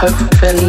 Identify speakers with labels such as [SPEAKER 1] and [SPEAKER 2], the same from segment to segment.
[SPEAKER 1] hoping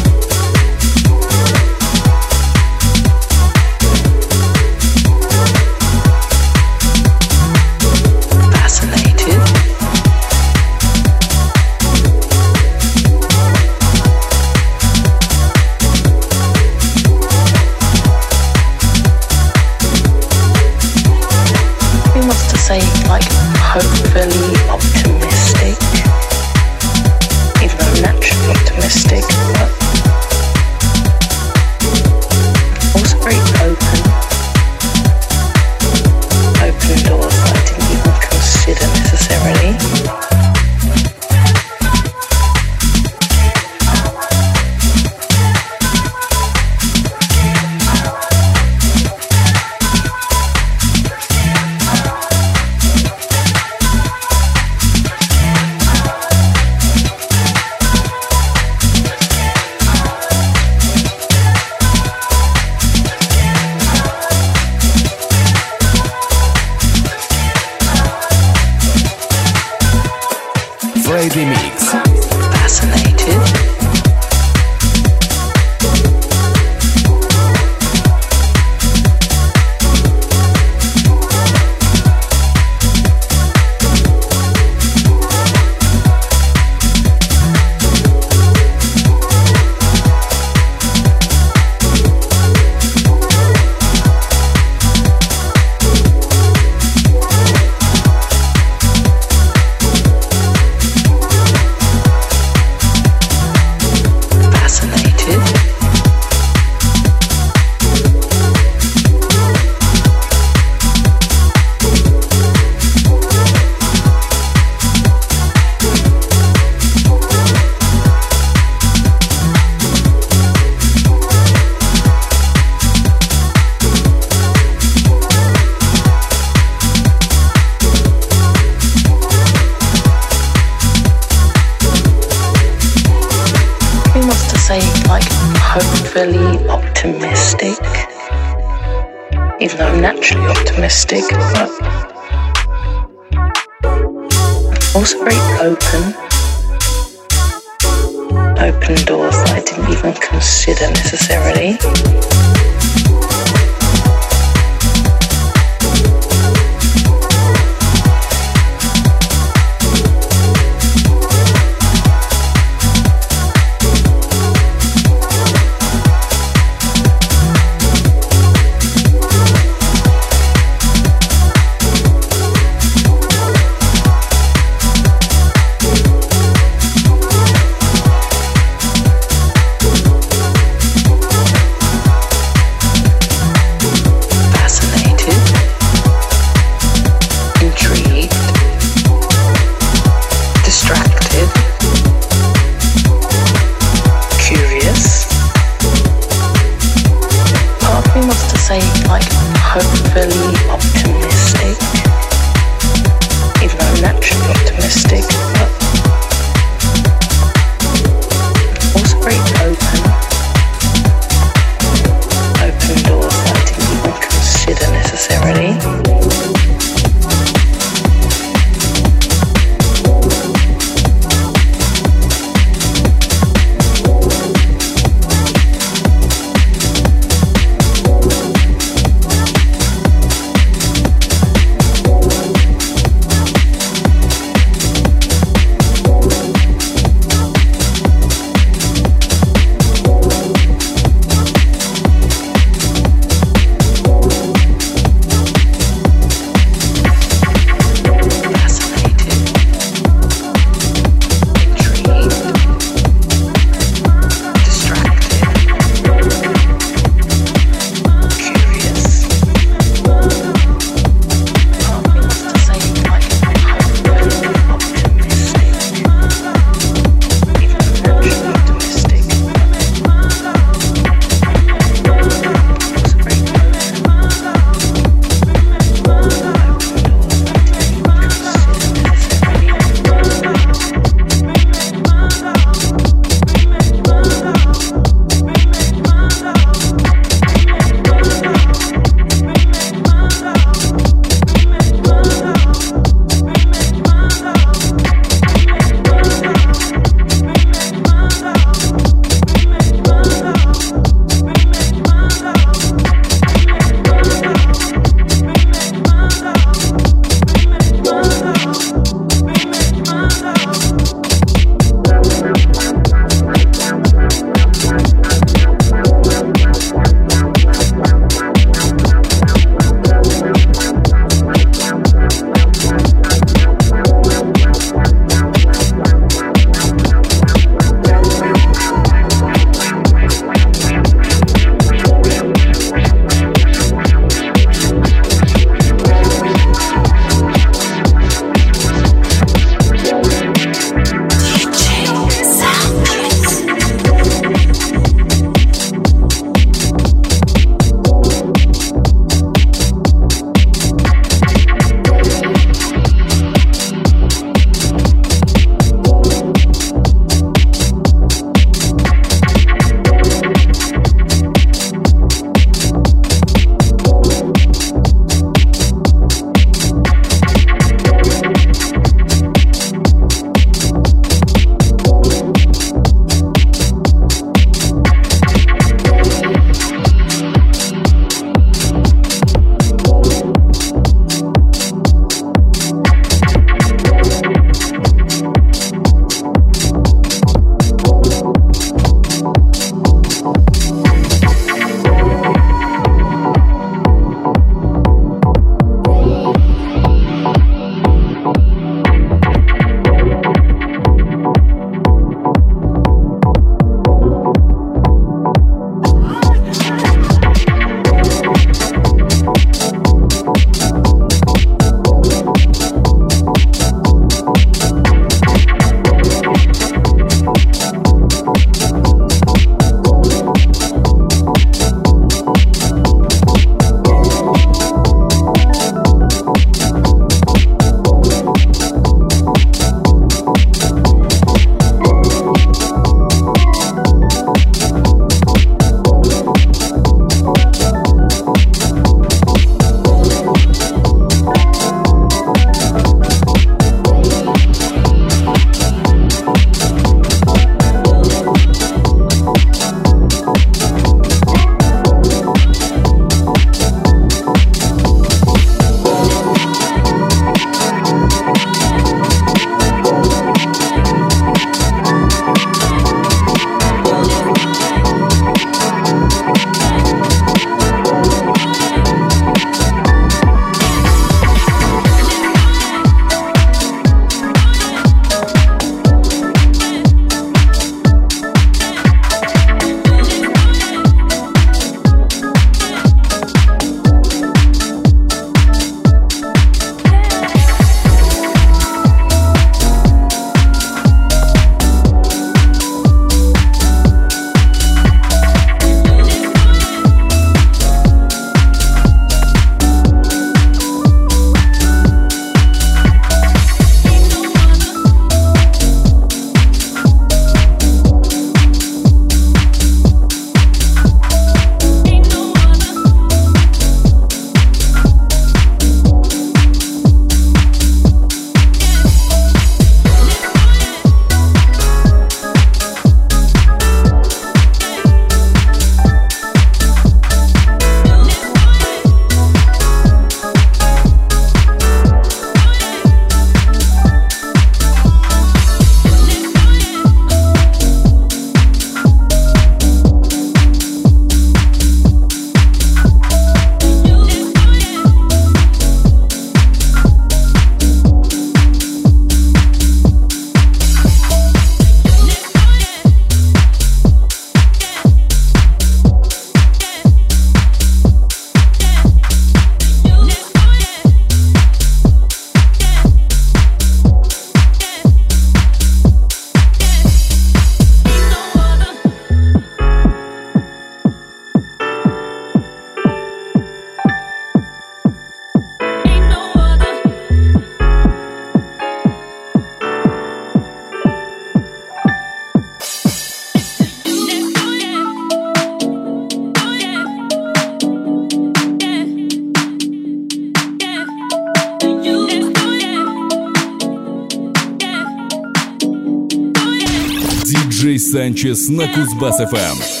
[SPEAKER 2] Санчес на Кузбасс-ФМ.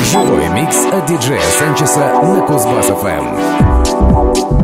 [SPEAKER 3] Живой микс от диджея Санчеса на Кузбасс-ФМ.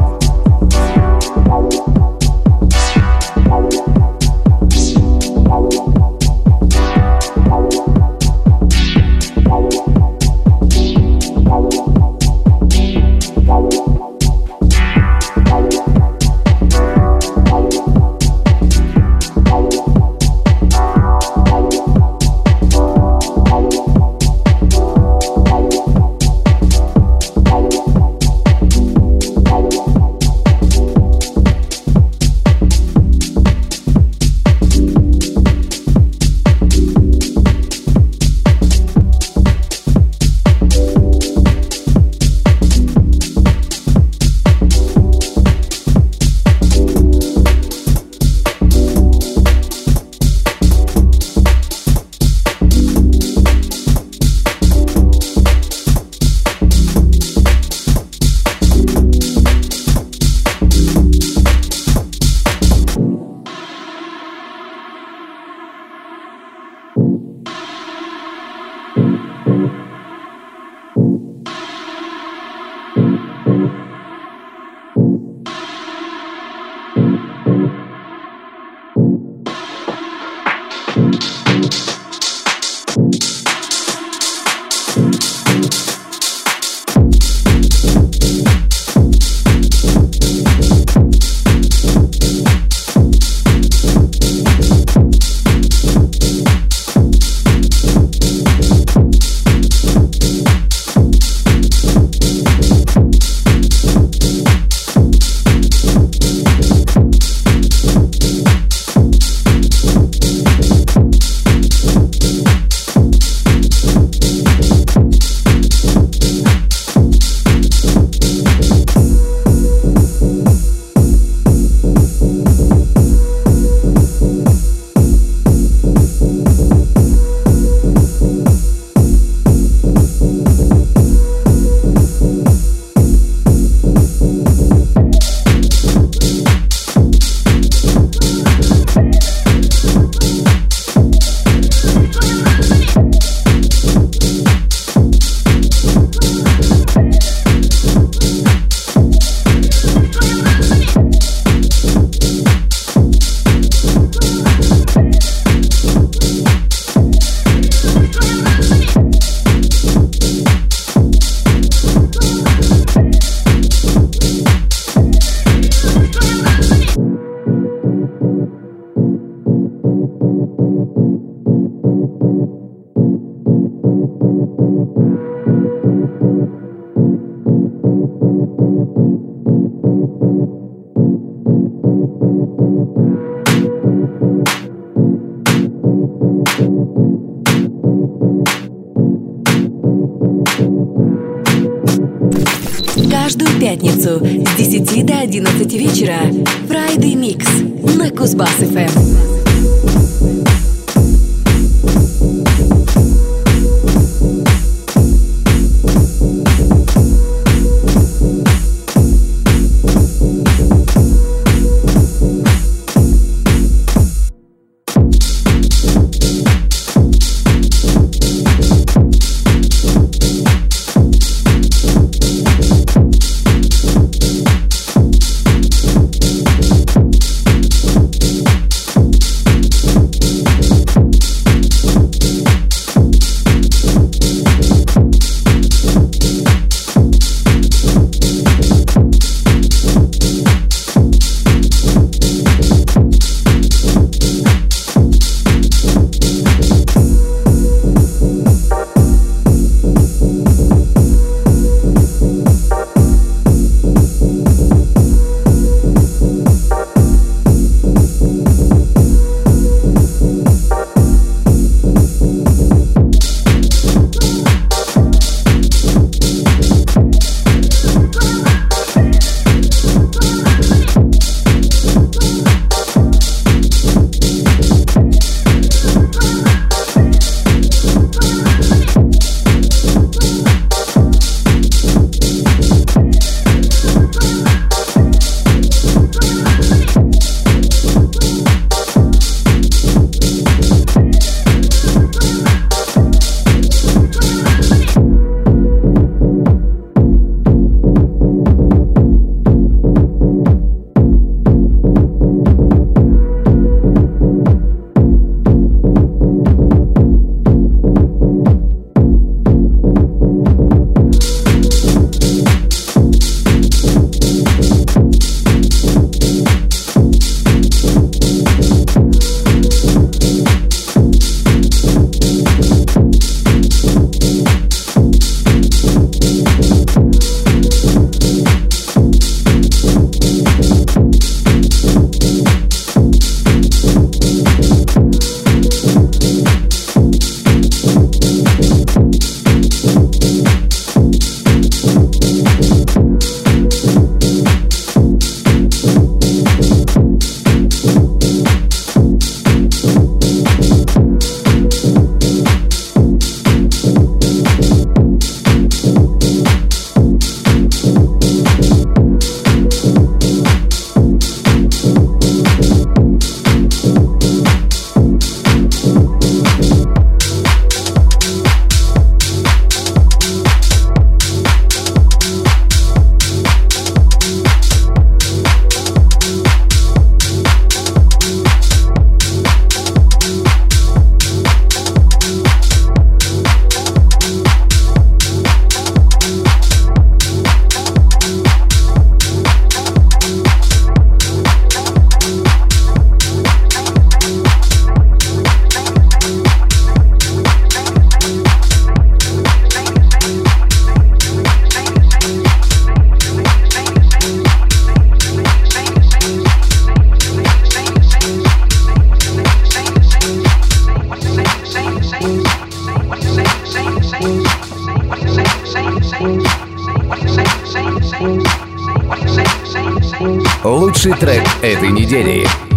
[SPEAKER 4] Недели.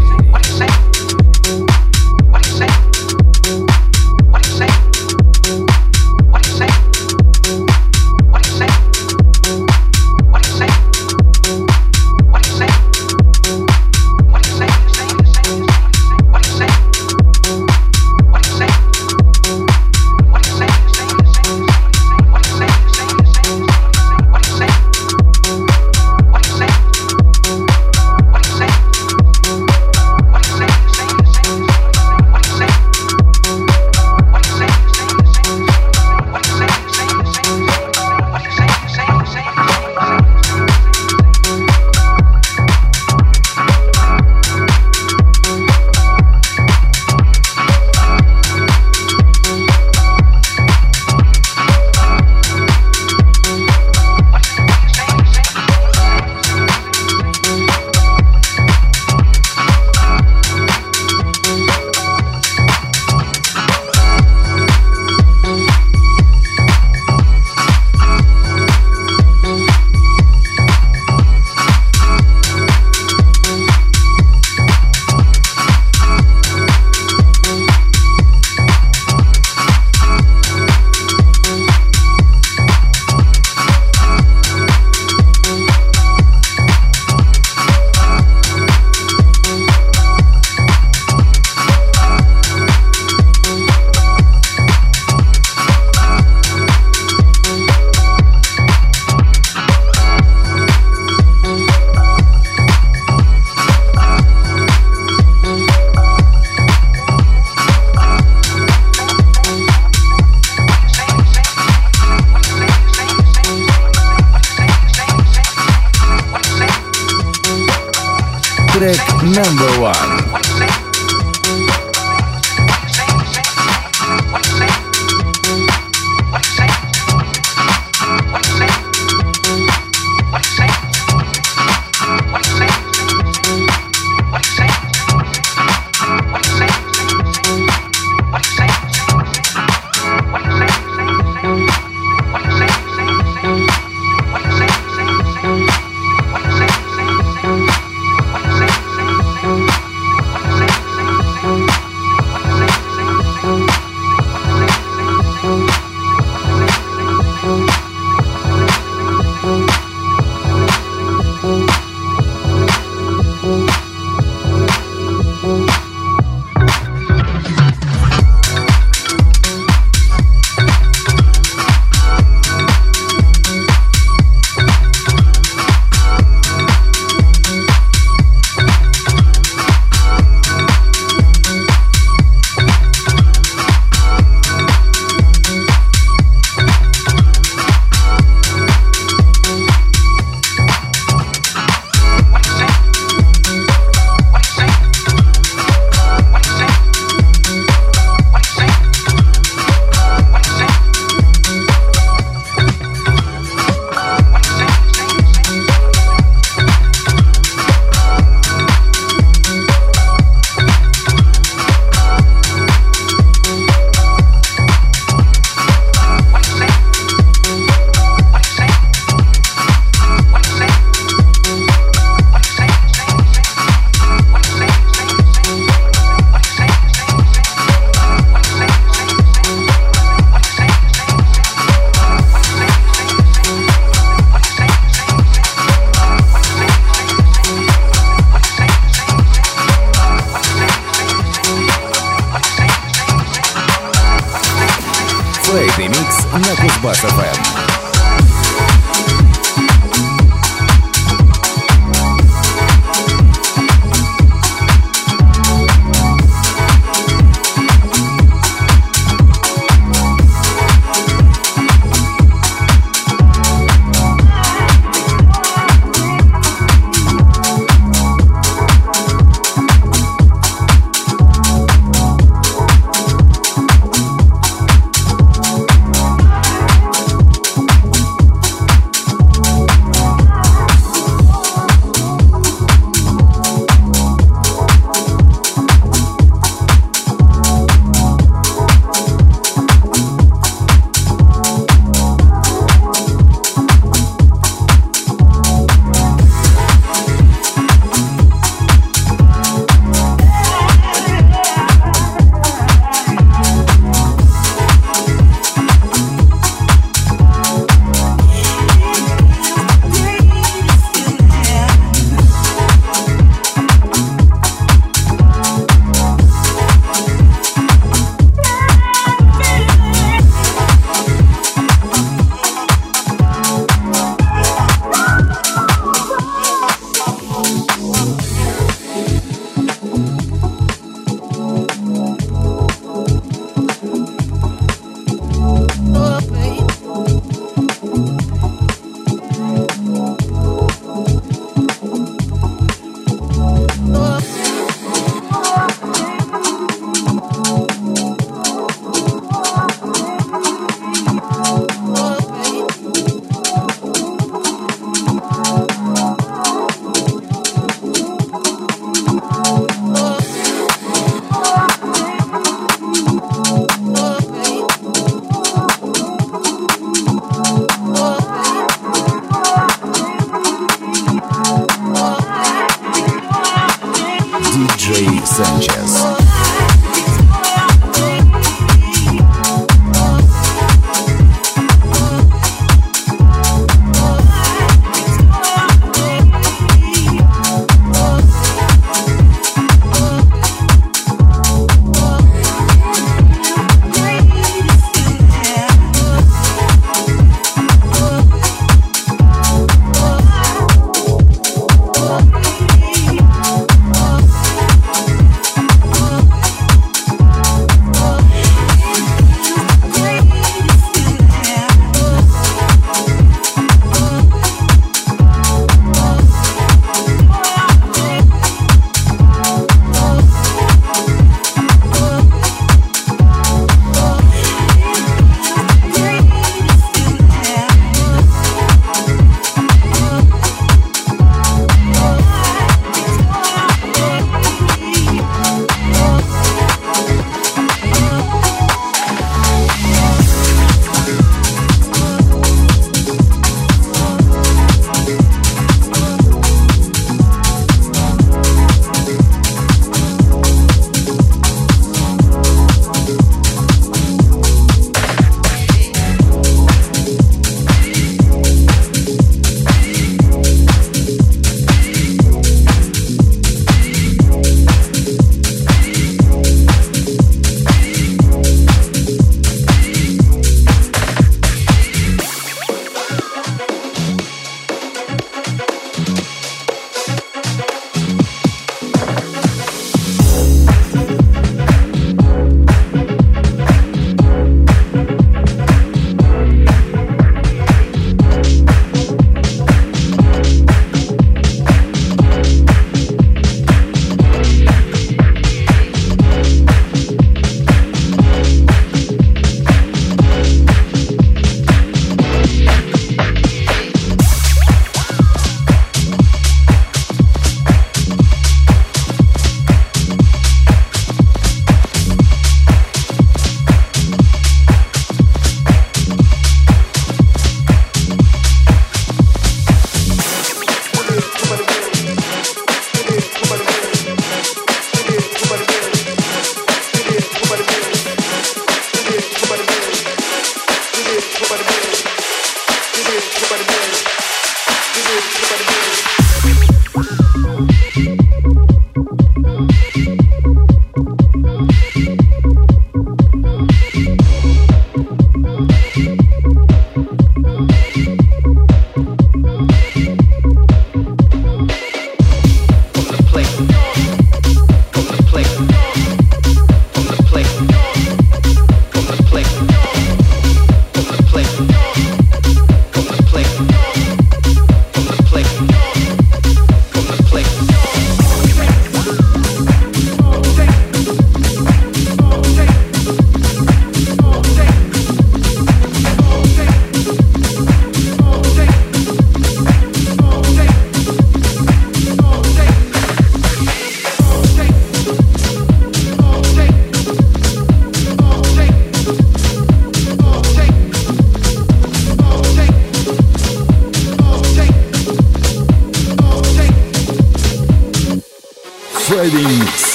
[SPEAKER 2] Friday Mix.